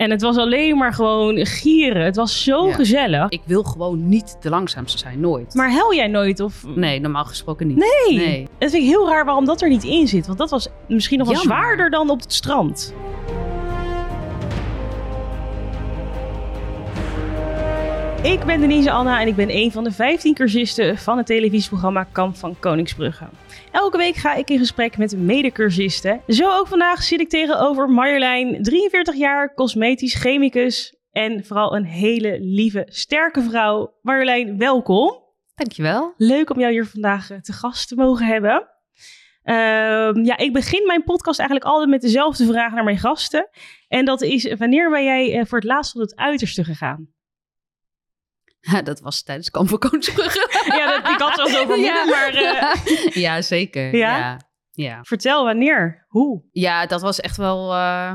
En het was alleen maar gewoon gieren. Het was zo Ja. gezellig. Ik wil gewoon niet de langzaamste zijn, nooit. Maar hel jij nooit? Of... Nee, normaal gesproken niet. Nee. Nee. Het vind ik heel raar waarom dat er niet in zit. Want dat was misschien nog wel Jammer. zwaarder dan op het strand. Ik ben Denise Anna en ik ben een van de 15 cursisten van het televisieprogramma Kamp van Koningsbrugge. Elke week ga ik in gesprek met medecursisten. Zo ook vandaag zit ik tegenover Marjolein, 43 jaar, cosmetisch chemicus en vooral een hele lieve, sterke vrouw. Marjolein, welkom. Dankjewel. Leuk om jou hier vandaag eh, te gast te mogen hebben. Ehm, ja, ik begin mijn podcast eigenlijk altijd met dezelfde vraag naar mijn gasten. En dat is, wanneer ben jij eh, voor het laatst tot het uiterste gegaan? Dat was tijdens Kamp van Koningsbrugge. Ja, dat, ik had wel zo vermoeden, Ja. maar eh, ja, zeker. Ja? Ja? Ja. vertel wanneer, hoe? Ja, dat was echt wel... eh,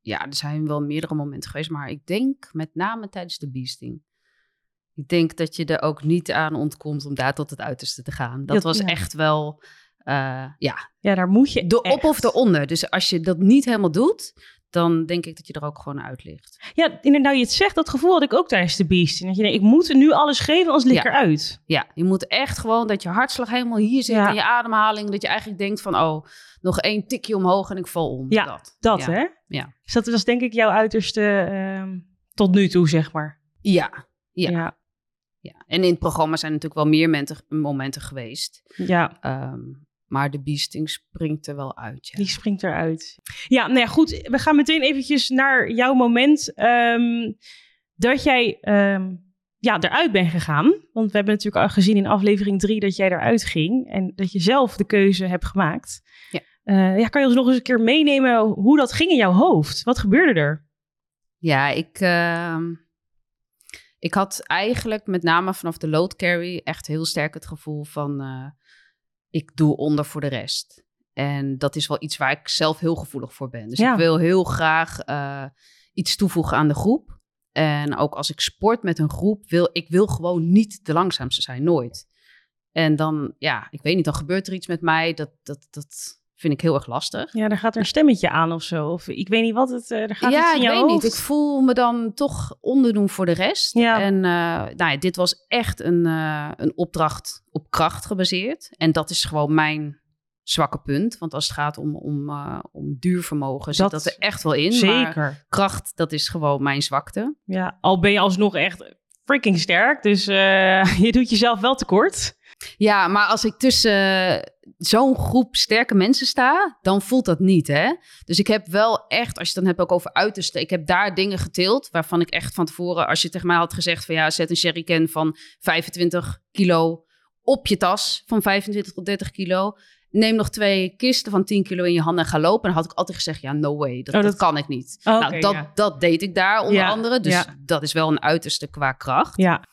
ja, er zijn wel meerdere momenten geweest. Maar ik denk met name tijdens de beasting. Ik denk dat je er ook niet aan ontkomt om daar tot het uiterste te gaan. Dat Ja, was ja. echt wel... eh, ja, Ja, daar moet je de echt. op of de onder. Dus als je dat niet helemaal doet, dan denk ik dat je er ook gewoon uit ligt. Ja, inderdaad, nou je het zegt, dat gevoel had ik ook tijdens de beasting. Dat je denkt, ik moet nu alles geven, anders lig ik Ja. eruit. Ja, je moet echt gewoon dat je hartslag helemaal hier zit Ja. en je ademhaling. Dat je eigenlijk denkt van, oh, nog één tikje omhoog en ik val om. Ja, dat. Dat, ja. hè? Ja. Dus dat was denk ik jouw uiterste ehm, tot nu toe, zeg maar. Ja, Ja. ja. ja. En in het programma zijn natuurlijk wel meer momenten, momenten geweest. ja. Ehm, maar de beasting springt er wel uit. Ja. Die springt eruit. Ja, nou ja, goed. We gaan meteen eventjes naar jouw moment ehm, dat jij ehm, ja, eruit bent gegaan. Want we hebben natuurlijk al gezien in aflevering 3 dat jij eruit ging. En dat je zelf de keuze hebt gemaakt. Ja. Eh, ja, kan je ons nog eens een keer meenemen hoe dat ging in jouw hoofd? Wat gebeurde er? Ja, ik, ehm, ik had eigenlijk met name vanaf de load carry echt heel sterk het gevoel van eh, ik doe onder voor de rest. En dat is wel iets waar ik zelf heel gevoelig voor ben. Dus Ja. ik wil heel graag eh, iets toevoegen aan de groep. En ook als ik sport met een groep, wil ik wil gewoon niet de langzaamste zijn, nooit. En dan, ja, ik weet niet, dan gebeurt er iets met mij, dat, dat, dat vind ik heel erg lastig. Ja, er gaat er een stemmetje aan of zo. Of ik weet niet wat het... eh, er gaat ja, ik weet hoofd. niet. Ik voel me dan toch onderdoen voor de rest. Ja. En eh, nou ja, dit was echt een, eh, een opdracht op kracht gebaseerd. En dat is gewoon mijn zwakke punt. Want als het gaat om, om, eh, om duurvermogen, zit Dat- dat er echt wel in. Maar Zeker. kracht, dat is gewoon mijn zwakte. Ja, al ben je alsnog echt freaking sterk. Dus je doet jezelf wel tekort. Ja, maar als ik tussen zo'n groep sterke mensen sta, dan voelt dat niet, hè? Dus ik heb wel echt, als je het dan hebt ook over uiterste, ik heb daar dingen geteeld waarvan ik echt van tevoren, als je tegen mij had gezegd van ja, zet een jerrycan van 25 kilo op je tas van 25 tot 30 kilo. Neem nog twee kisten van 10 kilo in je handen en ga lopen. Dan had ik altijd gezegd, ja, no way, dat, Oh, dat dat- kan ik niet. Oké, nou, dat, ja. dat deed ik daar onder Ja, andere. Dus ja. dat is wel een uiterste qua kracht. Ja,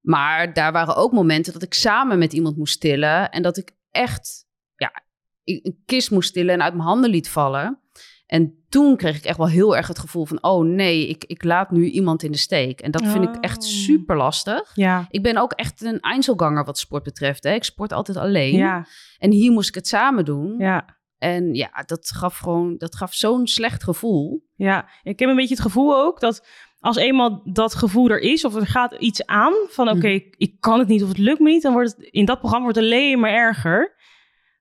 Maar daar waren ook momenten dat ik samen met iemand moest tillen. En dat ik echt ja, een kist moest tillen en uit mijn handen liet vallen. En toen kreeg ik echt wel heel erg het gevoel van... oh nee, ik, ik laat nu iemand in de steek. En dat vind ik echt Oh. super lastig. ja, Ik ben ook echt een Einzelganger wat sport betreft. Hè. Ik sport altijd alleen. ja, En hier moest ik het samen doen. ja. En ja, dat gaf gewoon dat gaf zo'n slecht gevoel. Ja, ik heb een beetje het gevoel ook dat als eenmaal dat gevoel er is, of er gaat iets aan van oké, Mhm. ik, ik kan het niet of het lukt me niet, dan wordt het in dat programma wordt het alleen maar erger.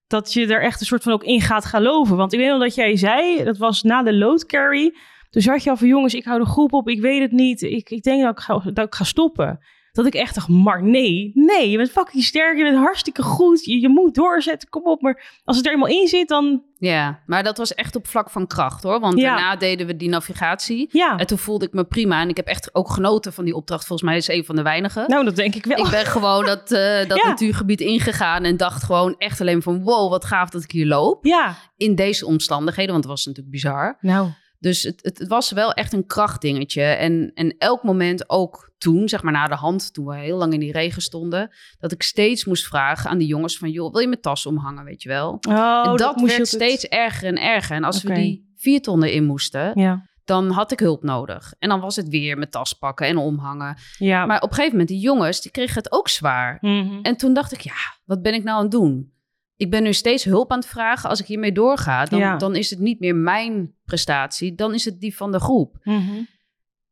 Dat je er echt een soort van ook in gaat geloven. Want ik weet nog dat jij zei, dat was na de load carry. Toen zat je al van jongens, ik hou de groep op, ik weet het niet. Ik, ik denk dat ik, ga, dat ik ga stoppen. Dat ik echt dacht, maar nee, nee, je bent fucking sterk, je bent hartstikke goed, je, je moet doorzetten, kom op. Maar als het er eenmaal in zit, dan Ja, maar dat was echt op vlak van kracht hoor. Want Ja. daarna deden we die navigatie. ja. En toen voelde ik me prima. En ik heb echt ook genoten van die opdracht. Volgens mij is een van de weinigen. Nou, dat denk ik wel. Ik ben gewoon dat, eh, dat Ja. natuurgebied ingegaan. En dacht gewoon echt alleen van... wow, wat gaaf dat ik hier loop. Ja, In deze omstandigheden. Want het was natuurlijk bizar. nou, Dus het, het, was wel echt een krachtdingetje. En, en elk moment ook toen, zeg maar na de hand... toen we heel lang in die regen stonden... dat ik steeds moest vragen aan die jongens van... joh, wil je mijn tas omhangen, weet je wel? Oh, en dat, moest je werd steeds erger en erger. En als we die vier tonnen in moesten... Ja, dan had ik hulp nodig. En dan was het weer mijn tas pakken en omhangen. ja. Maar op een gegeven moment, die jongens, die kregen het ook zwaar. Mhm. En toen dacht ik, ja, wat ben ik nou aan het doen? Ik ben nu steeds hulp aan het vragen. Als ik hiermee doorga, dan, Ja. dan is het niet meer mijn prestatie, dan is het die van de groep. Mhm.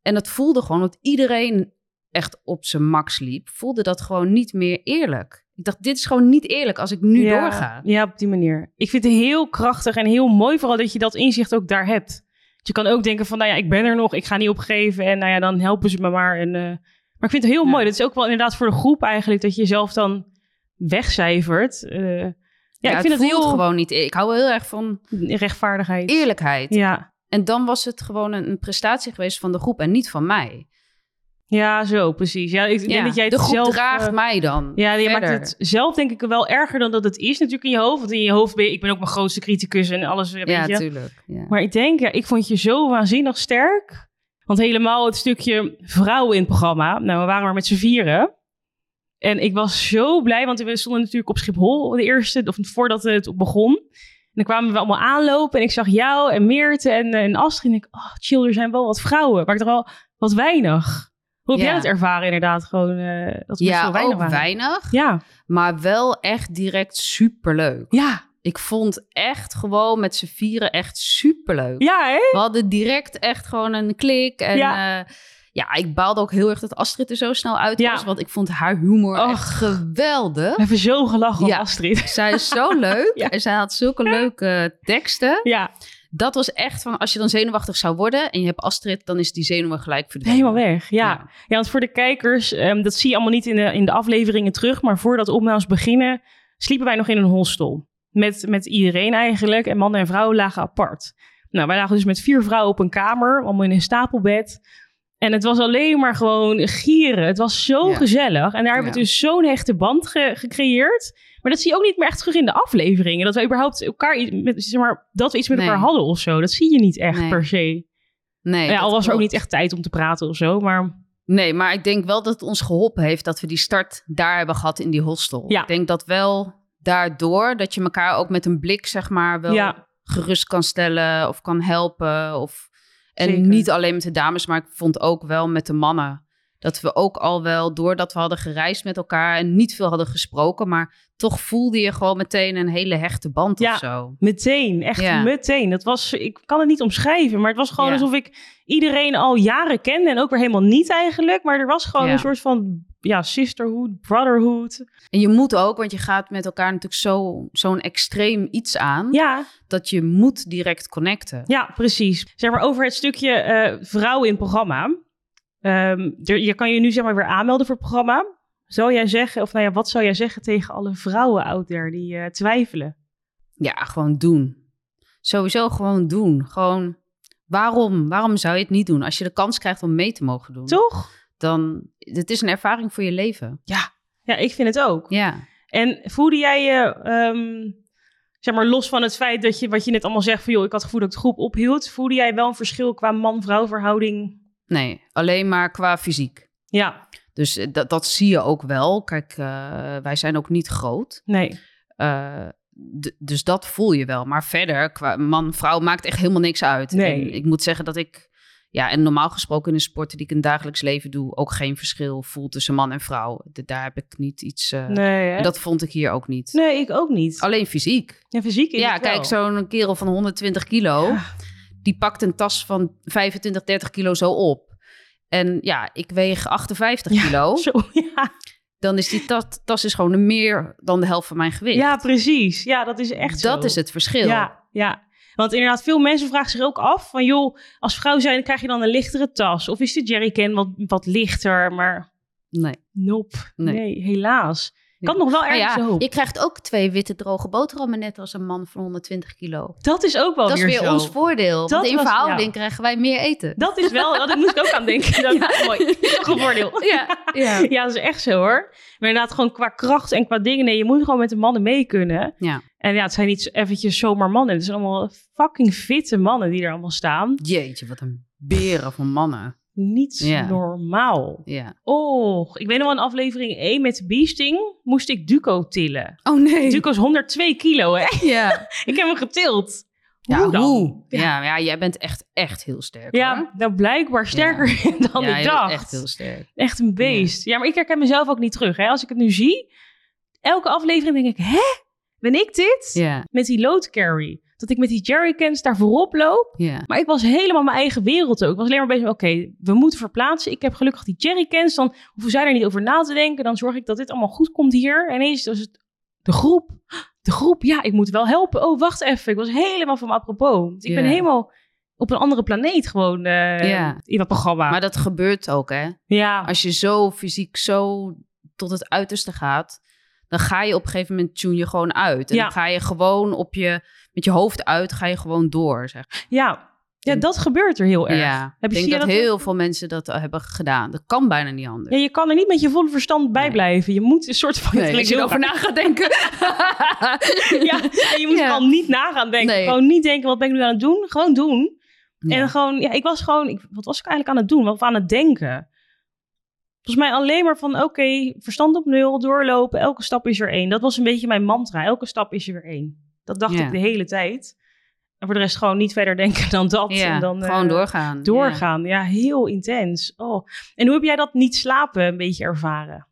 En dat voelde gewoon dat iedereen echt op zijn max liep, voelde dat gewoon niet meer eerlijk. Ik dacht, dit is gewoon niet eerlijk als ik nu ja, doorga. Ja, op die manier. Ik vind het heel krachtig en heel mooi vooral dat je dat inzicht ook daar hebt. Je kan ook denken van, nou ja, ik ben er nog, ik ga niet opgeven en nou ja, dan helpen ze me maar. En, eh, maar ik vind het heel Ja. mooi. Dat is ook wel inderdaad voor de groep eigenlijk, dat je jezelf dan wegcijfert. Eh, ja, ik vind het, heel gewoon niet. eer- Ik hou wel heel erg van rechtvaardigheid. eerlijkheid. Ja. En dan was het gewoon een, prestatie geweest van de groep en niet van mij. ja, zo precies. Ja, ik denk Ja, dat jij het de groep zelf... draagt eh, mij dan. Ja, je verder. maakt het zelf denk ik wel erger dan dat het is natuurlijk in je hoofd. Want in je hoofd ben je, ik ben ook mijn grootste criticus en alles, weet Ja, je. tuurlijk. Ja. Maar ik denk, ja, ik vond je zo waanzinnig sterk. Want helemaal het stukje vrouwen in het programma. Nou, we waren maar met z'n vieren. En ik was zo blij, want we stonden natuurlijk op Schiphol de eerste, of voordat het begon. En dan kwamen we allemaal aanlopen en ik zag jou en Meerte en, en Astrid. En ik, oh chill, er zijn wel wat vrouwen. Maar ik dacht wel, wat weinig. Hoe heb Ja. jij het ervaren inderdaad? Gewoon, eh, dat we Ja, zo weinig ook waren. weinig. Ja, Maar wel echt direct superleuk. ja, Ik vond echt gewoon met z'n vieren echt superleuk. ja hè? We hadden direct echt gewoon een klik. En Ja. ja, ja ik baalde ook heel erg dat Astrid er zo snel uit Ja. was. Want ik vond haar humor Och. echt geweldig. We hebben zo gelachen om Ja. Astrid. Zij is zo leuk. Ja. En zij had zulke leuke teksten. Ja, Dat was echt van, als je dan zenuwachtig zou worden... en je hebt Astrid, dan is die zenuwen gelijk verdwenen. helemaal weg. Ja. Ja, want voor de kijkers, ehm, dat zie je allemaal niet in de, in de afleveringen terug. Maar voordat opnames beginnen, sliepen wij nog in een hostel. Met, met iedereen eigenlijk. En mannen en vrouwen lagen apart. Nou, wij lagen dus met vier vrouwen op een kamer, allemaal in een stapelbed. En het was alleen maar gewoon gieren. Het was zo Ja. gezellig. En daar hebben we dus zo'n hechte band ge- gecreëerd. Maar dat zie je ook niet meer echt terug in de afleveringen. Dat we überhaupt elkaar, iets met, zeg maar, dat we iets met Nee. elkaar hadden of zo. Dat zie je niet echt Nee. per se. Nee, ja, al was er ook niet echt tijd om te praten of zo. Maar Nee, maar ik denk wel dat het ons geholpen heeft dat we die start daar hebben gehad in die hostel. Ja. Ik denk dat wel daardoor dat je elkaar ook met een blik, zeg maar, wel Ja. gerust kan stellen of kan helpen. Of... En Zeker. niet alleen met de dames, maar ik vond ook wel met de mannen. Dat we ook al wel, doordat we hadden gereisd met elkaar en niet veel hadden gesproken, maar toch voelde je gewoon meteen een hele hechte band Ja. of zo. Meteen, echt Ja. meteen. Dat was, ik kan het niet omschrijven, maar het was gewoon Ja. alsof ik iedereen al jaren kende en ook weer helemaal niet eigenlijk. Maar er was gewoon een soort van ja, sisterhood, brotherhood. En je moet ook, want je gaat met elkaar natuurlijk zo, zo'n extreem iets aan, Ja, dat je moet direct connecten. ja, precies. Zeg maar over het stukje eh, vrouwen in het programma. Ehm, er, je kan je nu zeg maar weer aanmelden voor het programma. Zou jij zeggen, of nou ja, wat zou jij zeggen tegen alle vrouwen out there die eh, twijfelen? Ja, gewoon doen. Sowieso gewoon doen. Gewoon, waarom? Waarom zou je het niet doen? Als je de kans krijgt om mee te mogen doen, Toch? Dan het is een ervaring voor je leven. Ja, ja ik vind het ook. Ja. En voelde jij je, ehm, zeg maar, los van het feit dat je, wat je net allemaal zegt, van joh, ik had het gevoel dat ik de groep ophield, voelde jij wel een verschil qua man-vrouw verhouding? Nee, alleen maar qua fysiek. Ja, Dus eh, dat, dat zie je ook wel. Kijk, eh, wij zijn ook niet groot. nee. Eh, dus dat voel je wel. Maar verder, qua man-vrouw maakt echt helemaal niks uit. Nee. En ik moet zeggen dat ik, ja, en normaal gesproken in de sporten die ik in het dagelijks leven doe, ook geen verschil voel tussen man en vrouw. De- daar heb ik niet iets. eh, Nee, en dat vond ik hier ook niet. nee, ik ook niet. Alleen fysiek. Ja, fysiek ja, kijk, zo'n kerel van 120 kilo, Ja. die pakt een tas van 25, 30 kilo zo op. En ja, ik weeg 58 Ja, kilo. Zo, ja. Dan is die tas, tas is gewoon meer dan de helft van mijn gewicht. ja, precies. Ja, dat is echt zo. dat is het verschil. Ja, ja. Want inderdaad, veel mensen vragen zich ook af van, joh, als vrouw zijn, krijg je dan een lichtere tas? Of is de jerrycan wat, wat lichter? Maar Nee. nope, nee, Nee. helaas. Had nog wel ergens ja, hoop. je krijgt ook twee witte droge boterhammen net als een man van 120 kilo. Dat is ook wel dat is weer weer zo. ons voordeel. Dat want in was- verhouding ja. krijgen wij meer eten. Dat is wel, dat moest ik ook aan denken. Dat is mooi. Toch een voordeel. Ja, ja. Ja, dat is echt zo hoor. Maar inderdaad, gewoon qua kracht en qua dingen. Nee, je moet gewoon met de mannen mee kunnen. Ja. En ja, het zijn niet eventjes zomaar mannen. Het zijn allemaal fucking fitte mannen die er allemaal staan. Jeetje, wat een beren van mannen. Niet Ja. normaal. Ja. Oh, ik weet nog wel in aflevering 1 met de beasting moest ik Duco tillen. Oh nee. Duco is 102 kilo, hè? Ja. Ik heb hem getild. Ja, Hoe dan? hoe? Ja. Ja. Ja, jij bent echt, echt heel sterk Ja, hoor. nou blijkbaar sterker dan ja, ik je bent dacht. echt heel sterk. Echt een beest. Ja. maar ik herken mezelf ook niet terug. Hè? Als ik het nu zie, elke aflevering denk ik, hè? Ben ik dit? Ja. Met die load carry. Dat ik met die jerrycans daar voorop loop. Maar ik was helemaal mijn eigen wereld ook. Ik was alleen maar bezig met, oké, we moeten verplaatsen. Ik heb gelukkig die jerrycans. Dan hoeven zij er niet over na te denken. Dan zorg ik dat dit allemaal goed komt hier. En ineens was het de groep. De groep, ja, ik moet wel helpen. Oh, wacht even. Ik was helemaal van apropos. Dus ik ben helemaal op een andere planeet gewoon eh, Ja. in dat programma. Maar dat gebeurt ook, hè? ja, Als je zo fysiek zo tot het uiterste gaat, dan ga je op een gegeven moment tune je gewoon uit. En Ja. dan ga je gewoon op je, met je hoofd uit, ga je gewoon door, zeg. ja. ja, dat gebeurt er heel erg. Ja, Heb ik je- denk zie je dat, ook? heel veel mensen dat hebben gedaan. Dat kan bijna niet anders. Ja, je kan er niet met je volle verstand bij Nee. blijven. Je moet een soort van... Nee, als je erover na gaat denken. ja, en je moet Ja. vooral niet na gaan denken. Nee. Gewoon niet denken, wat ben ik nu aan het doen? Gewoon doen. Ja. En gewoon, ja, ik was gewoon... Ik, wat was ik eigenlijk aan het doen? Wat ik aan het denken? Volgens mij alleen maar van, oké, verstand op nul, doorlopen. Elke stap is er één. Dat was een beetje mijn mantra. Elke stap is er weer één. Dat dacht ik de hele tijd. En voor de rest gewoon niet verder denken dan dat. Ja, en dan, gewoon eh, doorgaan. Doorgaan, ja. heel intens. Oh. En hoe heb jij dat niet slapen een beetje ervaren?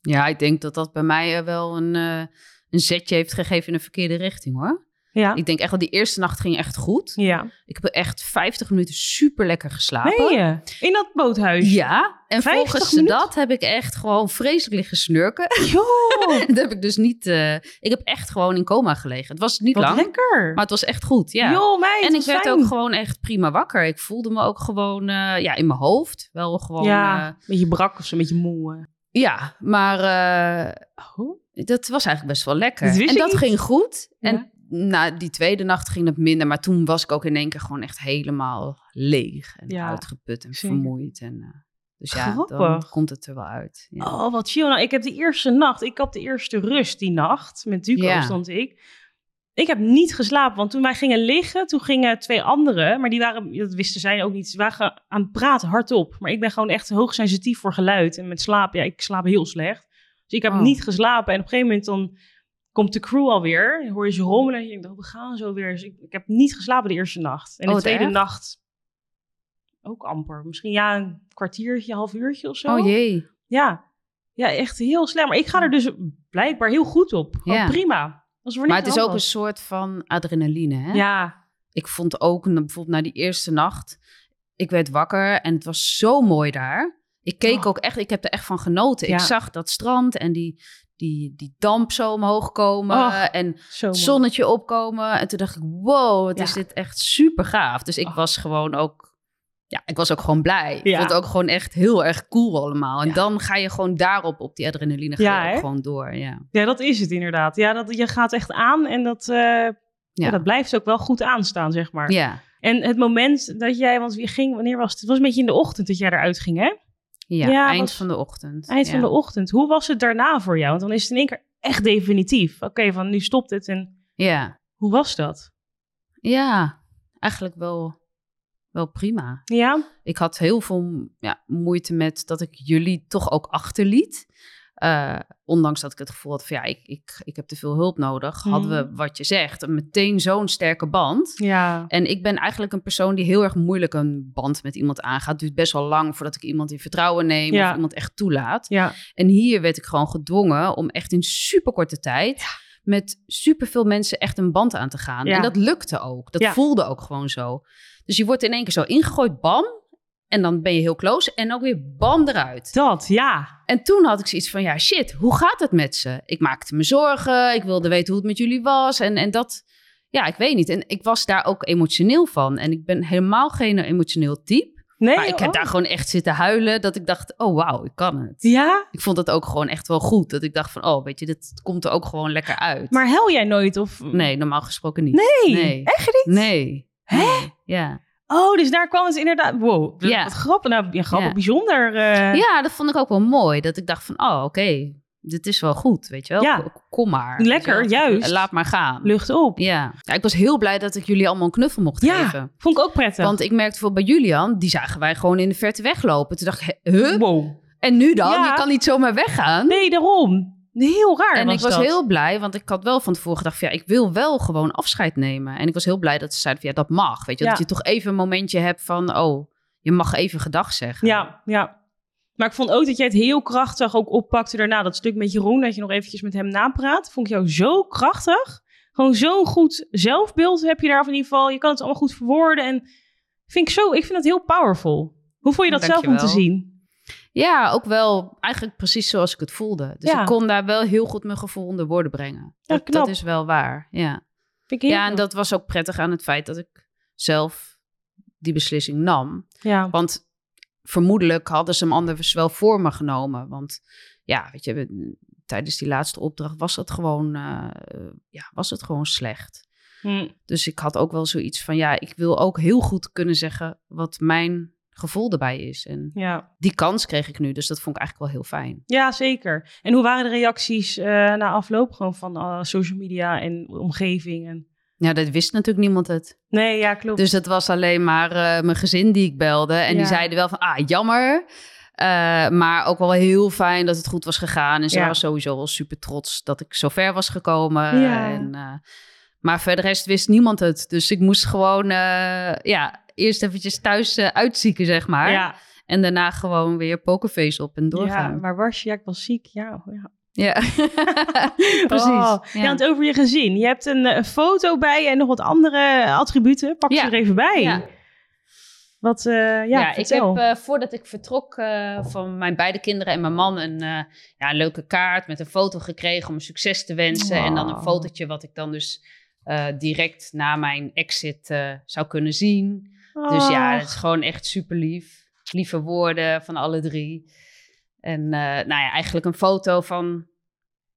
Ja. ja, ik denk dat dat bij mij eh, wel een, eh, een zetje heeft gegeven in de verkeerde richting, hoor. Ja. Ik denk echt dat die eerste nacht ging echt goed. Ja. Ik heb echt 50 minuten super lekker geslapen. Je? In dat boothuis? Ja, en 50 volgens minuten? dat heb ik echt gewoon vreselijk liggen snurken. Dat heb ik dus niet... eh, ik heb echt gewoon in coma gelegen. Het was niet wat lang, lekker. maar het was echt goed, ja. Joh, meid, en ik werd fijn. ook gewoon echt prima wakker. Ik voelde me ook gewoon eh, ja, in mijn hoofd wel gewoon... Ja, een beetje brak of zo, een beetje moe. eh. ja maar eh, Oh. dat was eigenlijk best wel lekker. Dat en dat niet. ging goed. Ja. Na die tweede nacht ging het minder. Maar toen was ik ook in één keer gewoon echt helemaal leeg. En Ja, uitgeput en zeker. vermoeid. En, eh, dus ja, dan Grappig. komt het er wel uit. Ja. Oh, wat chill. Nou, ik heb de eerste nacht, ik had de eerste rust die nacht. Met Duco Ja. stond ik. Ik heb niet geslapen, want toen wij gingen liggen, toen gingen twee anderen, maar die waren, dat wisten zij ook niet, ze waren aan het praten hardop. Maar ik ben gewoon echt hoogsensitief voor geluid en met slaap, ja, ik slaap heel slecht. Dus ik heb Oh. niet geslapen en op een gegeven moment dan komt de crew alweer, hoor je ze rommelen en je denkt, oh, we gaan zo weer. Dus ik, ik heb niet geslapen de eerste nacht. En Oh, de tweede nacht ook amper. Misschien ja, een kwartiertje, half uurtje of zo. Oh jee. Ja. ja, echt heel slecht. Maar ik ga er dus blijkbaar heel goed op. Ja. prima. Maar het is ook een soort van adrenaline, hè? Ja, Ik vond ook, bijvoorbeeld na die eerste nacht, ik werd wakker en het was zo mooi daar. Ik keek Oh. ook echt, ik heb er echt van genoten. Ja. Ik zag dat strand en die, die, die damp zo omhoog komen Oh, en het zonnetje opkomen. En toen dacht ik, wow, wat Ja. is dit echt super gaaf. Dus ik Oh. was gewoon ook, ja, ik was ook gewoon blij. Ik vond het ook gewoon echt heel erg cool allemaal. En Ja. dan ga je gewoon daarop, op die adrenaline, ga je gewoon door. Ja. Ja, dat is het inderdaad. Ja, dat, je gaat echt aan en dat, ja. dat blijft ook wel goed aanstaan, zeg maar. ja. En het moment dat jij, want wie ging, wanneer was het? Het was een beetje in de ochtend dat jij eruit ging, hè? Ja, Ja, eind was- van de ochtend. Eind ja. van de ochtend. Hoe was het daarna voor jou? Want dan is het in één keer echt definitief. Oké, van nu stopt het. En Ja. hoe was dat? Ja, eigenlijk wel, wel prima. Ja? Ik had heel veel ja, moeite met dat ik jullie toch ook achterliet. Eh, ondanks dat ik het gevoel had van ja, ik, ik, ik heb te veel hulp nodig. Hadden we, Mhm. wat je zegt, meteen zo'n sterke band. Ja. En ik ben eigenlijk een persoon die heel erg moeilijk een band met iemand aangaat. Het duurt best wel lang voordat ik iemand in vertrouwen neem Ja. of iemand echt toelaat. Ja. En hier werd ik gewoon gedwongen om echt in superkorte tijd met superveel mensen echt een band aan te gaan. Ja. En dat lukte ook. Dat Ja. voelde ook gewoon zo. Dus je wordt in één keer zo ingegooid, bam. En dan ben je heel close en ook weer bam eruit. Dat, ja. En toen had ik zoiets van, ja shit, hoe gaat het met ze? Ik maakte me zorgen, ik wilde weten hoe het met jullie was. En, en dat, ja, ik weet niet. En ik was daar ook emotioneel van. En ik ben helemaal geen emotioneel type. Nee, Maar ik heb oh. daar gewoon echt zitten huilen. Dat ik dacht, oh wauw, ik kan het. Ja? Ik vond dat ook gewoon echt wel goed. Dat ik dacht van, oh, weet je, dit komt er ook gewoon lekker uit. Maar hel jij nooit? Of... nee, normaal gesproken niet. Nee, Nee. echt niet? Nee. Hè? Ja. Oh, dus daar kwam het inderdaad... Wow, Ja. wat grappig. Nou, ja, grappig, Ja. bijzonder. eh. ja, dat vond ik ook wel mooi. Dat ik dacht van, oh, oké, dit is wel goed, weet je wel. Ja. Kom maar. Lekker, juist. Laat maar gaan. Lucht op. Ja. ja, ik was heel blij dat ik jullie allemaal een knuffel mocht Ja, geven. vond ik ook prettig. Want ik merkte bijvoorbeeld bij Julian, die zagen wij gewoon in de verte weglopen. Toen dacht ik, huh? Wow. En nu dan? Ja. Je kan niet zomaar weggaan. Nee, daarom. Heel raar En was ik was dat. heel blij, want ik had wel van tevoren gedacht van ja, ik wil wel gewoon afscheid nemen. En ik was heel blij dat ze zeiden van ja, dat mag. Weet je, Ja. dat je toch even een momentje hebt van oh, je mag even gedag zeggen. Ja, ja. Maar ik vond ook dat jij het heel krachtig ook oppakte daarna. Dat stuk met Jeroen, dat je nog eventjes met hem napraat. Vond ik jou zo krachtig. Gewoon zo'n goed zelfbeeld heb je daar in ieder geval. Je kan het allemaal goed verwoorden. En vind ik zo, ik vind dat heel powerful. Hoe vond je dat zelf om te zien? Ja, ook wel eigenlijk precies zoals ik het voelde. Dus Ja. ik kon daar wel heel goed mijn gevoel onder woorden brengen. Dat, is wel waar, ja. Ja, en dat was ook prettig aan het feit dat ik zelf die beslissing nam. Ja, Want vermoedelijk hadden ze hem anders wel voor me genomen. Want ja, weet je, we- tijdens die laatste opdracht was het gewoon, eh, ja, was het gewoon slecht. Hm. Dus ik had ook wel zoiets van, ja, ik wil ook heel goed kunnen zeggen wat mijn gevoel erbij is. En ja. die kans kreeg ik nu, dus dat vond ik eigenlijk wel heel fijn. ja, zeker. En hoe waren de reacties eh, na afloop gewoon van eh, social media en omgeving? En... Ja, dat wist natuurlijk niemand het. Nee, ja, klopt. Dus het was alleen maar eh, mijn gezin die ik belde. En die zeiden wel van, ah, jammer. Maar ook wel heel fijn dat het goed was gegaan. En ze Ja. waren sowieso wel super trots dat ik zo ver was gekomen. Ja. En, maar verder rest wist niemand het. Dus ik moest gewoon, ja, eerst eventjes thuis eh, uitzieken, zeg maar. ja. En daarna gewoon weer pokerface op en ja, doorgaan. waar was je? Ja, ik was ziek. Ja, oh, ja. Ja, precies. Oh, ja. ja. want over je gezin. Je hebt een, foto bij en nog wat andere attributen. Pak ze Ja. er even bij. Ja. Wat, eh, ja, Ja, ik heb eh, voordat ik vertrok van mijn beide kinderen en mijn man een, ja, een leuke kaart met een foto gekregen om succes te wensen. En dan een fotootje wat ik dan dus direct na mijn exit zou kunnen zien. Dus ja, Och. het is gewoon echt super lief. Lieve woorden van alle drie. En eh, nou ja, eigenlijk een foto van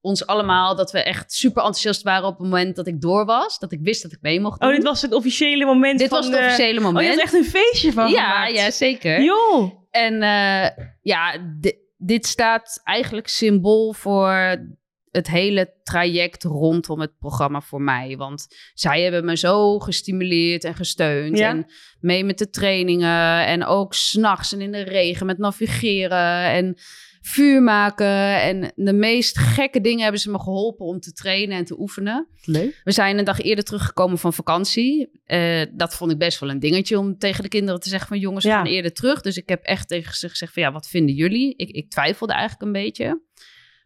ons allemaal. Dat we echt super enthousiast waren op het moment dat ik door was. Dat ik wist dat ik mee mocht doen. Oh, dit was het officiële moment Dit van... was het eh, officiële Oh, je moment. had echt een feestje van ja, gemaakt. ja, zeker. Joh. En eh, ja, di- dit staat eigenlijk symbool voor het hele traject rondom het programma voor mij. Want zij hebben me zo gestimuleerd en gesteund. Ja. En mee met de trainingen. En ook s'nachts en in de regen met navigeren en vuur maken. En de meest gekke dingen hebben ze me geholpen om te trainen en te oefenen. Leuk. We zijn een dag eerder teruggekomen van vakantie. Eh, dat vond ik best wel een dingetje om tegen de kinderen te zeggen van jongens, we Ja. gaan eerder terug. Dus ik heb echt tegen ze gezegd van ja, wat vinden jullie? Ik, ik twijfelde eigenlijk een beetje.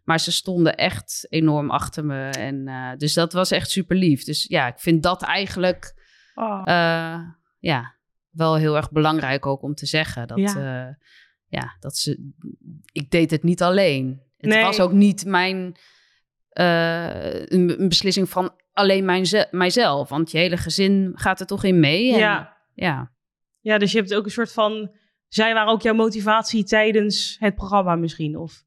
Maar ze stonden echt enorm achter me. En, eh, dus dat was echt super lief. Dus ja, ik vind dat eigenlijk Oh. eh, ja, wel heel erg belangrijk ook om te zeggen. Dat, Ja. ja. ja, dat ze. Ik deed het niet alleen. Het Nee. was ook niet mijn. eh, een, een beslissing van alleen mijn, mijzelf. Want je hele gezin gaat er toch in mee. En, ja. ja. ja, dus je hebt ook een soort van... Zij waren ook jouw motivatie tijdens het programma misschien? Of...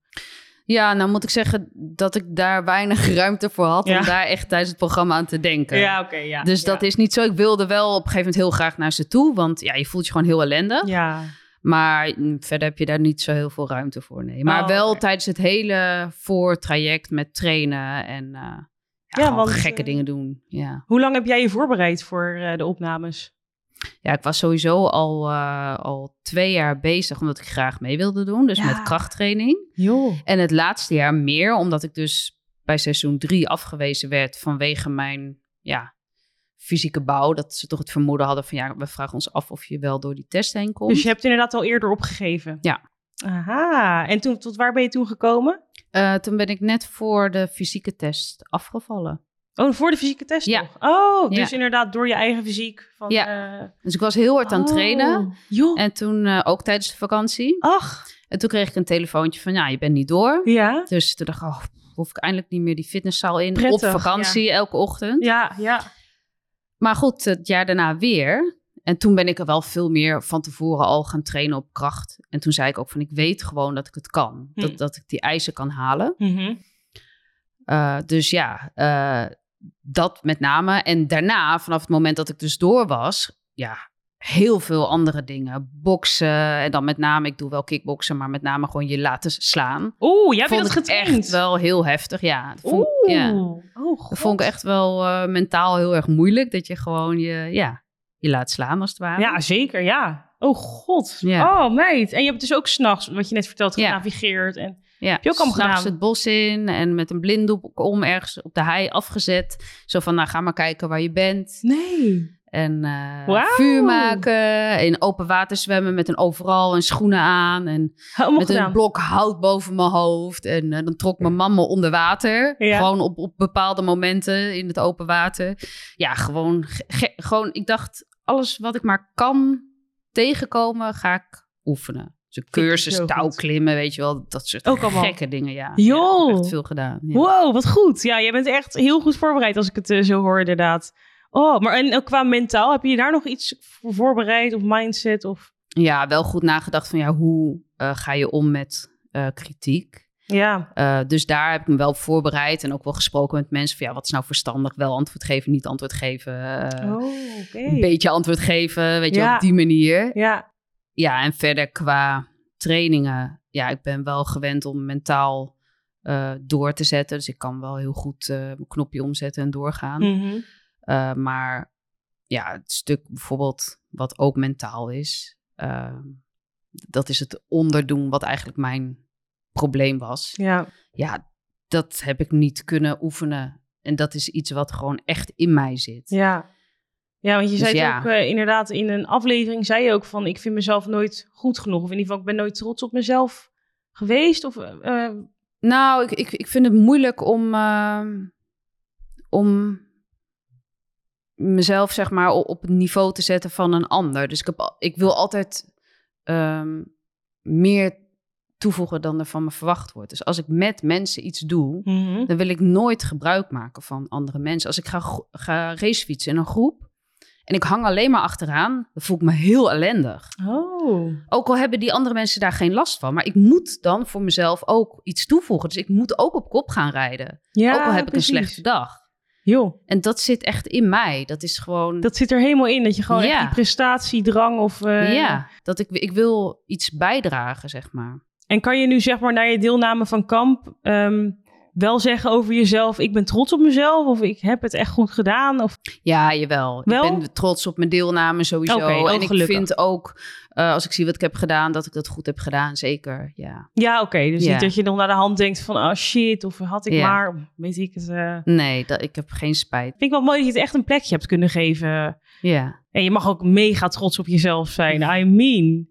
Ja, nou moet ik zeggen dat ik daar weinig ruimte voor had Ja. om daar echt tijdens het programma aan te denken. Ja, oké, ja. Dus dat is niet zo. Ik wilde wel op een gegeven moment heel graag naar ze toe. Want ja, je voelt je gewoon heel ellendig. Ja, Maar mm, verder heb je daar niet zo heel veel ruimte voor. Nee. Maar Oh, wel tijdens het hele voortraject met trainen en eh, ja, Ja, gewoon want, gekke eh, dingen doen. Ja. Hoe lang heb jij je voorbereid voor eh, de opnames? Ja, ik was sowieso al, eh, al twee jaar bezig omdat ik graag mee wilde doen. Dus Ja. met krachttraining. En het laatste jaar meer, omdat ik dus bij seizoen drie afgewezen werd vanwege mijn ja, fysieke bouw. Dat ze toch het vermoeden hadden van ja, we vragen ons af of je wel door die test heen komt. Dus je hebt inderdaad al eerder opgegeven? Ja. Aha. En toen, tot waar ben je toen gekomen? Eh, toen ben ik net voor de fysieke test afgevallen. Oh, voor de fysieke test Ja. nog? Oh, dus Ja. inderdaad door je eigen fysiek. Van, Ja. eh, Dus ik was heel hard aan het oh, trainen. Joh. En toen eh, ook tijdens de vakantie. Ach, En toen kreeg ik een telefoontje van ja, je bent niet door. ja. Dus toen dacht ik, oh, hoef ik eindelijk niet meer die fitnesszaal in. Prettig, op vakantie elke ochtend. Ja, ja. Maar goed, het jaar daarna weer. En toen ben ik er wel veel meer van tevoren al gaan trainen op kracht. En toen zei ik ook van ik weet gewoon dat ik het kan. Hm. Dat, dat ik die eisen kan halen. Uh, dus ja, dat met name. En daarna, vanaf het moment dat ik dus door was, ja, heel veel andere dingen. Boksen en dan met name, ik doe wel kickboksen, maar met name gewoon je laten slaan. Oeh, jij vond ik getraind? echt wel heel heftig, ja. Dat vond, Oeh, ja. oh god. Dat vond ik echt wel uh, mentaal heel erg moeilijk, dat je gewoon je, ja, je laat slaan als het ware. Ja, zeker, ja. Oh god. Ja. Oh meid. En je hebt dus ook s'nachts, wat je net verteld, Ja. genavigeerd. En... Ja, Heb je ook allemaal s'nachts gedaan? het bos in en met een blinddoek om ergens op de hei afgezet. Zo van, nou ga maar kijken waar je bent. Nee. En eh, vuur maken, in open water zwemmen met een overal en schoenen aan. En met gedaan. een blok hout boven mijn hoofd. En eh, dan trok mijn mama onder water. Ja. Gewoon op, op bepaalde momenten in het open water. Ja, gewoon, ge- ge- gewoon, ik dacht, alles wat ik maar kan tegenkomen, ga ik oefenen. Ik cursus, touwklimmen, weet je wel. Dat soort Ook allemaal. gekke dingen, ja. Joh. Ja, echt veel gedaan. Ja. Wow, wat goed. Ja, jij bent echt heel goed voorbereid als ik het eh, zo hoor, inderdaad. Oh, maar en ook qua mentaal, heb je daar nog iets voor voorbereid of mindset? Of... ja, wel goed nagedacht van ja, hoe eh, ga je om met eh, kritiek? Ja, Eh, dus daar heb ik me wel op voorbereid en ook wel gesproken met mensen van ja, wat is nou verstandig? Wel antwoord geven, niet antwoord geven. eh, oh. Een beetje antwoord geven, weet je, Ja. op die manier. Ja, Ja, en verder qua trainingen, ja, ik ben wel gewend om mentaal eh, door te zetten. Dus ik kan wel heel goed eh, mijn knopje omzetten en doorgaan. Mhm. Eh, maar ja, het stuk bijvoorbeeld wat ook mentaal is, eh, dat is het onderdoen wat eigenlijk mijn probleem was. ja. Ja, dat heb ik niet kunnen oefenen. En dat is iets wat gewoon echt in mij zit. Ja. Ja, want je Dus zei ja. ook eh, inderdaad in een aflevering, zei je ook van, ik vind mezelf nooit goed genoeg. Of in ieder geval, ik ben nooit trots op mezelf geweest. Of, eh, eh, Nou, ik, ik, ik vind het moeilijk om, ehm, om mezelf zeg maar op, op het niveau te zetten van een ander. Dus ik, heb, ik wil altijd ehm, meer toevoegen dan er van me verwacht wordt. Dus als ik met mensen iets doe, mhm. dan wil ik nooit gebruik maken van andere mensen. Als ik ga, ga racefietsen in een groep en ik hang alleen maar achteraan, dan voel ik me heel ellendig. Oh. Ook al hebben die andere mensen daar geen last van. Maar ik moet dan voor mezelf ook iets toevoegen. Dus ik moet ook op kop gaan rijden. Ja, ook al heb precies. ik een slechte dag. Joh, En dat zit echt in mij. Dat is gewoon... dat zit er helemaal in. Dat je gewoon echt Ja. die prestatiedrang of... eh, ja, dat ik, ik wil iets bijdragen, zeg maar. En kan je nu zeg maar na je deelname van kamp ehm, wel zeggen over jezelf... ik ben trots op mezelf of ik heb het echt goed gedaan? Of... Ja, jawel. Wel? Ik ben trots op mijn deelname sowieso. Oh, en ik gelukkig. vind ook, eh, als ik zie wat ik heb gedaan, dat ik dat goed heb gedaan. Zeker, ja. Ja, oké. Dus Ja. niet dat je nog naar de hand denkt van... oh shit, of had ik Ja. maar... Weet ik het... eh. Nee, dat, ik heb geen spijt. Vind ik wel mooi dat je het echt een plekje hebt kunnen geven. Ja. En je mag ook mega trots op jezelf zijn. I mean...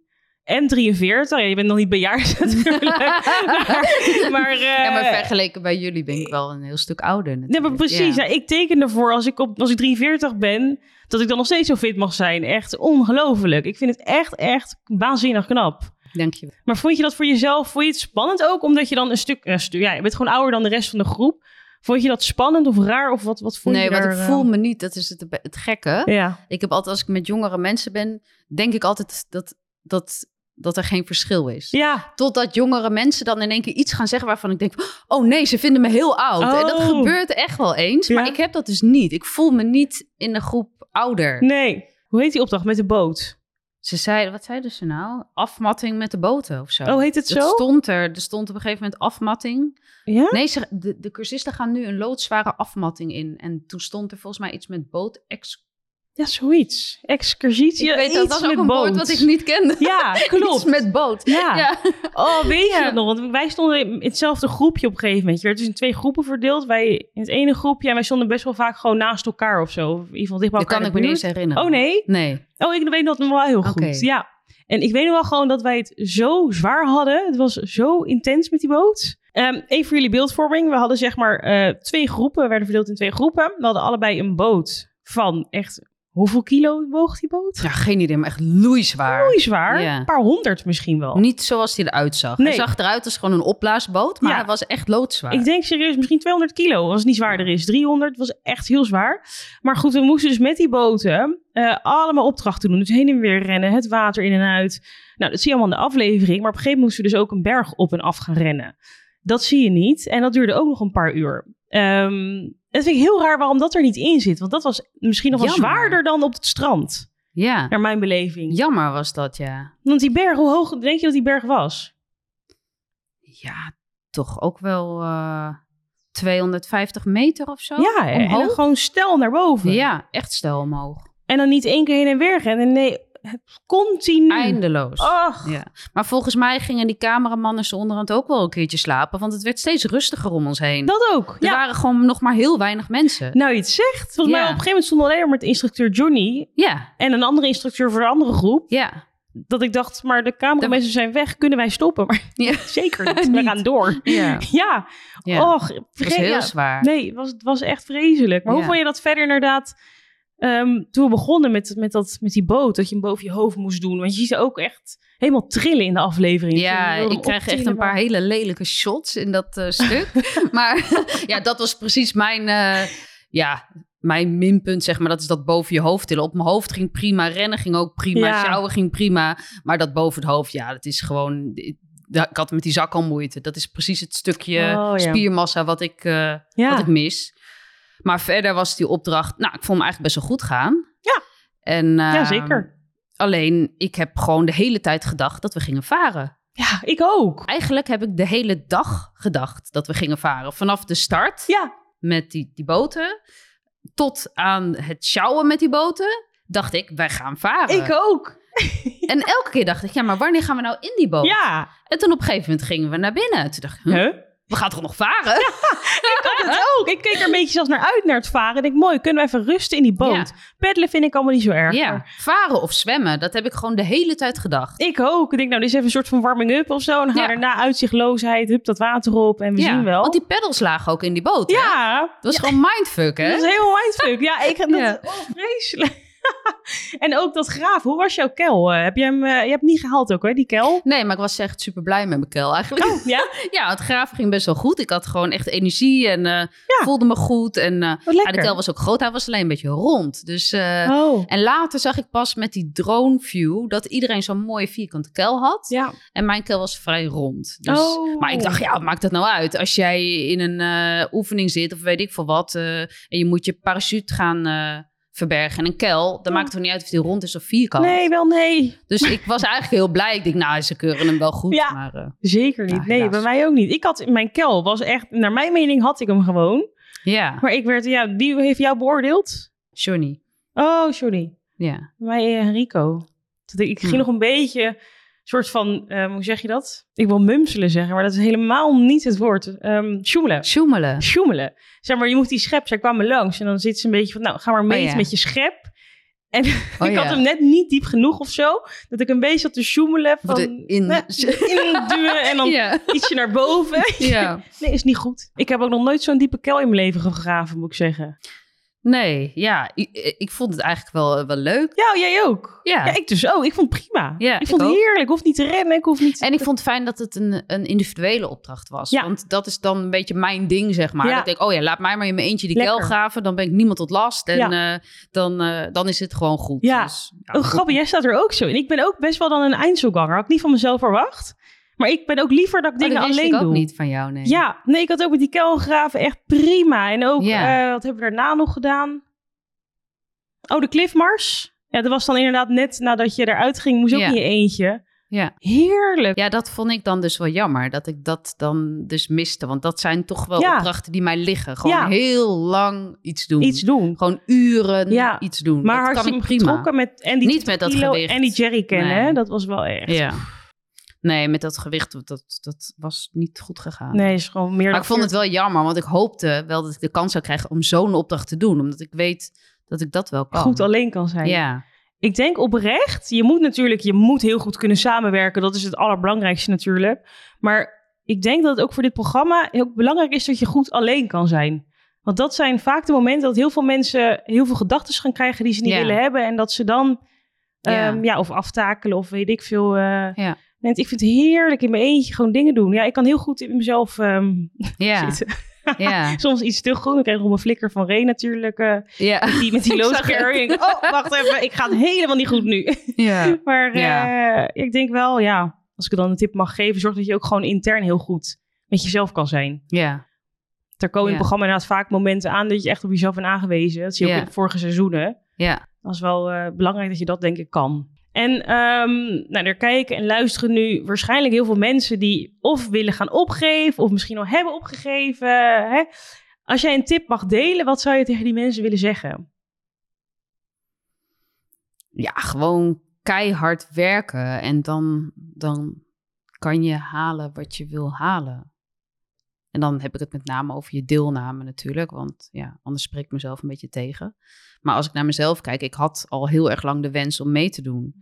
En 43, ja, je bent nog niet bejaard natuurlijk. maar, maar, eh, ja, maar vergeleken bij jullie ben ik wel een heel stuk ouder Nee, natuurlijk. maar precies. Ja. Ja. ik teken ervoor als ik, op, als ik 43 ben, dat ik dan nog steeds zo fit mag zijn. Echt ongelooflijk. Ik vind het echt, echt waanzinnig knap. Dank je. Maar vond je dat voor jezelf, vond je het spannend ook? Omdat je dan een stuk, een stuk ja, je bent gewoon ouder dan de rest van de groep. Vond je dat spannend of raar? Of wat, wat vond Nee, je want daar, ik eh, voel me niet, dat is het, het gekke. Ja, Ik heb altijd, als ik met jongere mensen ben, denk ik altijd dat, dat, dat er geen verschil is. ja. Totdat jongere mensen dan in één keer iets gaan zeggen waarvan ik denk, oh nee, ze vinden me heel oud. En dat Oh. gebeurt echt wel eens, maar ik heb dat dus niet. Ik voel me niet in de groep ouder. nee. Hoe heet die opdracht met de boot? Ze zeiden, wat zeiden ze nou? Afmatting met de boten of zo. Oh, heet het Dat zo? stond er. Er stond op een gegeven moment afmatting. Ja? Nee, ze, de, de cursisten gaan nu een loodzware afmatting in. En toen stond er volgens mij iets met boot. Ja, zoiets. Excursitie. ik weet dat, ook met een boot. woord wat ik niet kende. Ja, klopt. Iets met boot. Ja. Ja. Oh, weet je dat nog? Want wij stonden in hetzelfde groepje op een gegeven moment. Je werd dus in twee groepen verdeeld. Wij in het ene groepje en wij stonden best wel vaak gewoon naast elkaar of zo. Of in ieder geval dicht bij Dat kan ik me niet herinneren. Oh nee? Nee. Oh, ik weet dat nog wel heel goed. Ja. En ik weet nog wel gewoon dat wij het zo zwaar hadden. Het was zo intens met die boot. Ehm, even voor jullie beeldvorming. We hadden zeg maar eh, twee groepen. We werden verdeeld in twee groepen. We hadden allebei een boot van echt... Hoeveel kilo woog die boot? Ja, geen idee, maar echt loeizwaar. Mooi zwaar. Ja. Een paar honderd misschien wel. Niet zoals hij eruit zag. Nee. Hij zag eruit als gewoon een opblaasboot, maar Ja. hij was echt loodzwaar. Ik denk serieus misschien 200 kilo, als het niet zwaarder is. 300 was echt heel zwaar. Maar goed, we moesten dus met die boten eh, allemaal opdrachten doen. Dus heen en weer rennen, het water in en uit. Nou, dat zie je allemaal in de aflevering. Maar op een gegeven moment moesten we dus ook een berg op en af gaan rennen. Dat zie je niet. En dat duurde ook nog een paar uur. Ehm het vind ik heel raar waarom dat er niet in zit. Want dat was misschien nog wel Jammer. zwaarder dan op het strand. Ja, Naar mijn beleving. jammer was dat, ja. Want die berg, hoe hoog denk je dat die berg was? Ja, toch ook wel eh 250 meter of zo. ja, en dan gewoon stel naar boven. Ja, echt stel omhoog. En dan niet één keer heen en weer rennen. Nee, continu. Eindeloos. Och, Ja. Maar volgens mij gingen die cameramannen zo onderhand ook wel een keertje slapen. Want het werd steeds rustiger om ons heen. dat ook. er Ja. waren gewoon nog maar heel weinig mensen. Nou, je het zegt. Volgens mij op een gegeven moment stond alleen maar met instructeur Johnny Ja, en een andere instructeur voor de andere groep. ja. Dat ik dacht, maar de cameramensen zijn weg, kunnen wij stoppen? Maar Ja. zeker niet, we gaan door. Ja, Ja, och, het was heel zwaar. Nee, het was, het was echt vreselijk. Maar hoe vond je dat verder inderdaad? Ehm, toen we begonnen met, met, dat, met die boot, dat je hem boven je hoofd moest doen. Want je ziet ze ook echt helemaal trillen in de aflevering. Ja, ik krijg echt een paar maar- hele lelijke shots in dat eh, stuk. maar ja, dat was precies mijn, eh, ja, mijn minpunt, zeg maar. Dat is dat boven je hoofd tillen. Op mijn hoofd ging prima, rennen ging ook prima, Ja. sjouwen ging prima. Maar dat boven het hoofd, ja, dat is gewoon... Ik had met die zak al moeite. Dat is precies het stukje Oh, ja. spiermassa wat ik, eh, Ja. wat ik mis. Maar verder was die opdracht... Nou, ik vond hem eigenlijk best wel goed gaan. Ja. En, Ja, ehm, zeker. Alleen, ik heb gewoon de hele tijd gedacht dat we gingen varen. Ja, ik ook. Eigenlijk heb ik de hele dag gedacht dat we gingen varen. Vanaf de start Ja, met die, die boten tot aan het sjouwen met die boten, dacht ik, wij gaan varen. ik ook. En elke keer dacht ik, ja, maar wanneer gaan we nou in die boot? Ja. En toen op een gegeven moment gingen we naar binnen. Toen dacht ik, huh, Huh? We gaan toch nog varen? Ik had het ook. Ik keek er een beetje zelfs naar uit naar het varen. Ik denk, mooi, kunnen we even rusten in die boot. Ja. Peddelen vind ik allemaal niet zo erg. Ja, Maar varen of zwemmen, dat heb ik gewoon de hele tijd gedacht. Ik ook. Ik denk, nou, dit is even een soort van warming-up of zo. En gaan Ja. daarna uitzichtloosheid, hup, dat water op en we zien wel. want die peddels lagen ook in die boot. hè? Ja, Dat was gewoon mindfuck, hè? dat is helemaal mindfuck. Ja, ik dat, oh, vreselijk. en ook dat graaf. Hoe was jouw kel? Eh, heb je hem, eh, je hebt niet gehaald ook, hoor, die kel? Nee, maar ik was echt super blij met mijn kel eigenlijk. Oh, ja? Ja, het graven ging best wel goed. Ik had gewoon echt energie en eh, voelde me goed. En ja, lekker. de kel was ook groot, hij was alleen een beetje rond. Dus, Oh. En later zag ik pas met die drone view dat iedereen zo'n mooie vierkante kel had. Ja. En mijn kel was vrij rond. Dus, Oh. Maar ik dacht, ja, wat maakt dat nou uit? Als jij in een oefening zit of weet ik veel wat... en je moet je parachute gaan verbergen in een kel... dan Ja. maakt het toch niet uit of die rond is of vierkant. Nee, wel nee. Dus ik was eigenlijk heel blij. Ik denk, nou, ze keuren hem wel goed. Ja. Maar eh, Zeker niet. Ja, nee, helaas. bij mij ook niet. Ik had, mijn kel was echt, naar mijn mening had ik hem gewoon. ja, Maar ik werd, ja, wie heeft jou beoordeeld? Johnny. Oh, sorry. Ja. Bij mij eh, Enrico. Dat ik, ging nog een beetje, soort van, eh, hoe zeg je dat? Ik wil mumselen zeggen, maar dat is helemaal niet het woord. Ehm sjoemelen. Sjoemelen. Sjoemelen. Zeg maar, je moet die schep, zij kwamen langs en dan zit ze een beetje van, nou, ga maar meten Oh ja. met je schep. En Oh, ik ja. had hem net niet diep genoeg of zo, dat ik een beetje zat te sjoemelen van de in- eh, induwen en dan Ja. ietsje naar boven. ja. Nee, is niet goed. Ik heb ook nog nooit zo'n diepe kel in mijn leven gegraven, moet ik zeggen. Nee, ja. Ik, ik vond het eigenlijk wel, wel leuk. Ja, jij ook. Ja. Ja, ik dus ook. Ik vond het prima. Ja, ik vond het heerlijk. Ik hoef niet te rennen. Ik hoef niet... En ik vond het fijn dat het een, een individuele opdracht was. Ja. Want dat is dan een beetje mijn ding, zeg maar. Ja. Dat ik denk, oh ja, laat mij maar in mijn eentje die Lekker. kel graven. Dan ben ik niemand tot last. En eh, dan, eh, dan is het gewoon goed. Ja. Dus, ja, Oh, grappig, jij staat er ook zo in. Ik ben ook best wel dan een eindselganger. Had ik niet van mezelf verwacht. Maar ik ben ook liever dat ik Oh, dingen dat alleen ik ook doe. niet van jou, nee. Ja, nee, ik had ook met die kelgraven echt prima. En ook, Ja. eh, wat hebben we daarna nog gedaan? Oh, de Cliffmars. Ja, dat was dan inderdaad net nadat je eruit ging. Moest ook Ja. in je eentje. Ja. Heerlijk. Ja, dat vond ik dan dus wel jammer. Dat ik dat dan dus miste. Want dat zijn toch wel Ja. opdrachten die mij liggen. Gewoon Ja. heel lang iets doen. Iets doen. Gewoon uren Ja. iets doen. Maar dat kan ik prima. met en die Niet 20 met dat gewicht. en die jerrycan, Nee. hè? Dat was wel echt... Ja. Nee, met dat gewicht, dat, dat was niet goed gegaan. Nee, is gewoon meer Maar ik vond het wel jammer, want ik hoopte wel dat ik de kans zou krijgen om zo'n opdracht te doen. Omdat ik weet dat ik dat wel kan. goed alleen kan zijn. Ja, Ik denk oprecht, je moet natuurlijk, je moet heel goed kunnen samenwerken. Dat is het allerbelangrijkste natuurlijk. Maar ik denk dat het ook voor dit programma heel belangrijk is dat je goed alleen kan zijn. Want dat zijn vaak de momenten dat heel veel mensen heel veel gedachten gaan krijgen die ze niet Ja. willen hebben. En dat ze dan, Ja. ja. ja, of aftakelen of weet ik veel. eh Ja. Nee, ik vind het heerlijk in mijn eentje gewoon dingen doen. Ja, ik kan heel goed in mezelf ehm, ja, zitten. ja. Soms iets te krijg ik nog mijn flikker van Ray natuurlijk. eh, ja. met die, met die. Oh, wacht even. Ik ga het helemaal niet goed nu. ja. Maar eh, ik denk wel, ja, als ik dan een tip mag geven, zorg dat je ook gewoon intern heel goed met jezelf kan zijn. ja. Er komen in het programma inderdaad vaak momenten aan dat je echt op jezelf bent aangewezen. Dat zie je ook in vorige seizoenen. ja. Dat is wel eh, belangrijk dat je dat denk ik kan. En ehm nou, er kijken en luisteren nu waarschijnlijk heel veel mensen die of willen gaan opgeven of misschien al hebben opgegeven. Hè? Als jij een tip mag delen, wat zou je tegen die mensen willen zeggen? Ja, gewoon keihard werken en dan, dan kan je halen wat je wil halen. En dan heb ik het met name over je deelname natuurlijk, want ja, anders spreek ik mezelf een beetje tegen. Maar als ik naar mezelf kijk, ik had al heel erg lang de wens om mee te doen.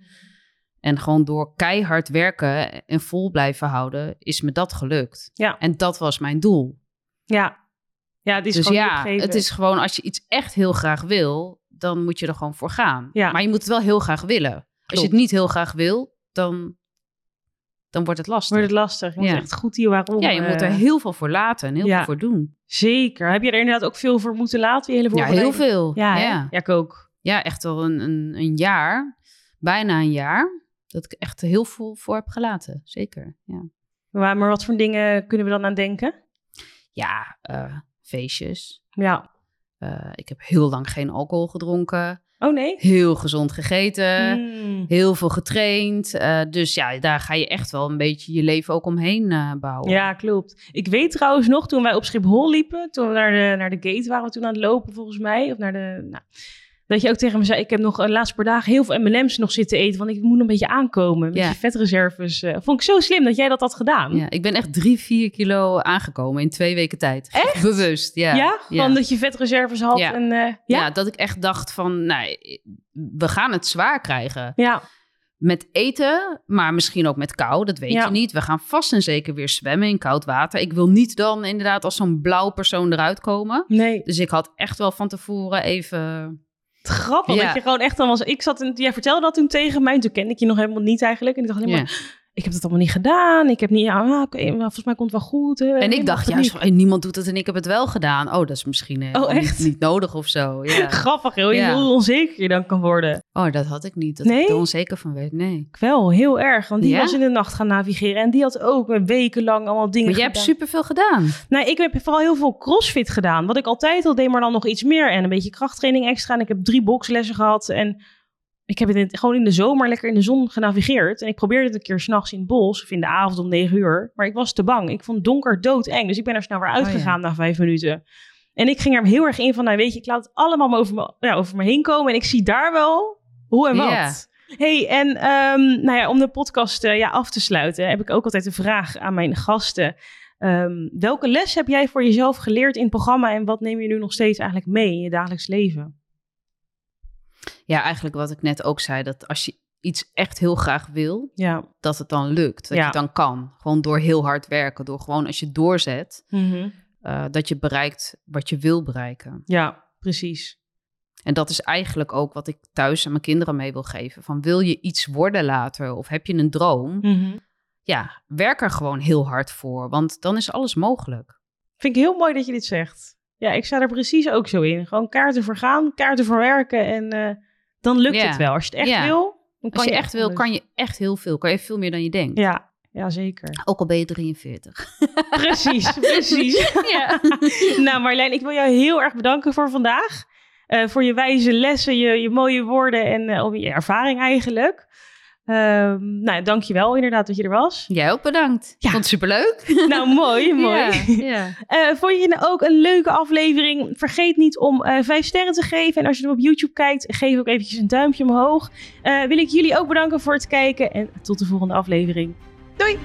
En gewoon door keihard werken en vol blijven houden, is me dat gelukt. Ja. En dat was mijn doel. Ja. Ja, het is dus gewoon ja, opgeven. het is gewoon als je iets echt heel graag wil, dan moet je er gewoon voor gaan. Ja. Maar je moet het wel heel graag willen. Als je het niet heel graag wil, dan, dan wordt het lastig. Wordt het lastig. Je moet Ja. echt goed hier waarom. ja, je moet er eh, heel veel voor laten en heel ja. veel voor doen. Zeker. Heb je er inderdaad ook veel voor moeten laten? Hele Ja, heel veel. Ja, Ja, ja. ja. ik ook. echt wel een, een, een jaar, bijna een jaar, dat ik echt heel veel voor heb gelaten. Zeker, ja. Maar, maar wat voor dingen kunnen we dan aan denken? Ja, eh, feestjes. Ja. Eh, ik heb heel lang geen alcohol gedronken. Oh nee? Heel gezond gegeten. Mm. Heel veel getraind. Eh, dus ja, daar ga je echt wel een beetje je leven ook omheen eh, bouwen. Ja, klopt. Ik weet trouwens nog, toen wij op Schiphol liepen, toen we naar de, naar de gate waren we toen aan het lopen volgens mij, of naar de... Nou, dat je ook tegen me zei, ik heb nog de laatste paar dagen heel veel M&M's nog zitten eten, want ik moet een beetje aankomen met Ja. je vetreserves. eh. vond ik zo slim dat jij dat had gedaan. Ja, ik ben echt drie, vier kilo aangekomen in twee weken tijd. Echt? Bewust, ja. Ja? Van dat je vetreserves had Ja. en... eh, ja? ja, dat ik echt dacht van, nou, we gaan het zwaar krijgen. Ja. Met eten, maar misschien ook met kou, dat weet Ja. je niet. We gaan vast en zeker weer zwemmen in koud water. Ik wil niet dan inderdaad als zo'n blauw persoon eruit komen. Nee. Dus ik had echt wel van tevoren even... Grappig, Ja. dat je gewoon echt dan was... Ik zat in, jij vertelde dat toen tegen mij, en toen kende ik je nog helemaal niet eigenlijk. En ik dacht alleen maar, ik heb dat allemaal niet gedaan. Ik heb niet, ah, maar volgens mij komt het wel goed. eh, En ik dacht het juist, niet. van, niemand doet het en ik heb het wel gedaan. Oh, dat is misschien eh, Oh, niet, echt? niet nodig of zo. Ja. Grappig, heel Ja. hoe onzeker je dan kan worden. Oh, dat had ik niet. Dat Nee? ik er onzeker van werd. Nee. Ik wel, heel erg. Want die Ja? was in de nacht gaan navigeren. En die had ook eh, wekenlang allemaal dingen Maar jij hebt superveel gedaan. Nou, ik heb vooral heel veel crossfit gedaan. Wat ik altijd al deed, maar dan nog iets meer. En een beetje krachttraining extra. En ik heb drie boxlessen gehad. En ik heb het gewoon in de zomer lekker in de zon genavigeerd. En ik probeerde het een keer s'nachts in het bos. Of in de avond om negen uur. Maar ik was te bang. Ik vond donker doodeng. Dus ik ben er snel weer Oh, ja. uitgegaan na vijf minuten. En ik ging er heel erg in van, nou weet je, ik laat het allemaal maar over me, ja, over me heen komen. En ik zie daar wel hoe en wat. Hey, en ehm, nou ja, om de podcast eh, ja, af te sluiten, heb ik ook altijd een vraag aan mijn gasten. Ehm, welke les heb jij voor jezelf geleerd in het programma en wat neem je nu nog steeds eigenlijk mee in je dagelijks leven? Ja, eigenlijk wat ik net ook zei. Dat als je iets echt heel graag wil, Ja. dat het dan lukt. Dat Ja. je het dan kan. Gewoon door heel hard werken. Door gewoon als je doorzet, eh, dat je bereikt wat je wil bereiken. Ja, precies. En dat is eigenlijk ook wat ik thuis aan mijn kinderen mee wil geven. Van wil je iets worden later of heb je een droom? Ja, werk er gewoon heel hard voor, want dan is alles mogelijk. Vind ik heel mooi dat je dit zegt. Ja, ik sta er precies ook zo in. Gewoon kaarten voor gaan, kaarten voor werken en eh, dan lukt Ja. het wel. Als je het echt Ja. wil, dan kan Als je echt wil, kan je echt heel veel. Kan je veel meer dan je denkt. Ja, ja, zeker. Ook al ben je 43. Precies, precies. ja. nou Marlijn, ik wil jou heel erg bedanken voor vandaag. Eh, voor je wijze lessen, je, je mooie woorden en om je ervaring eigenlijk. Ehm nou, dankjewel inderdaad dat je er was. Jij ook bedankt. Ja. Vond het superleuk. nou, mooi, mooi. Ja, ja. Eh, vond je nou ook een leuke aflevering? Vergeet niet om eh vijf sterren te geven. En als je hem op YouTube kijkt, geef ook eventjes een duimpje omhoog. Eh, wil ik jullie ook bedanken voor het kijken. En tot de volgende aflevering. Doei!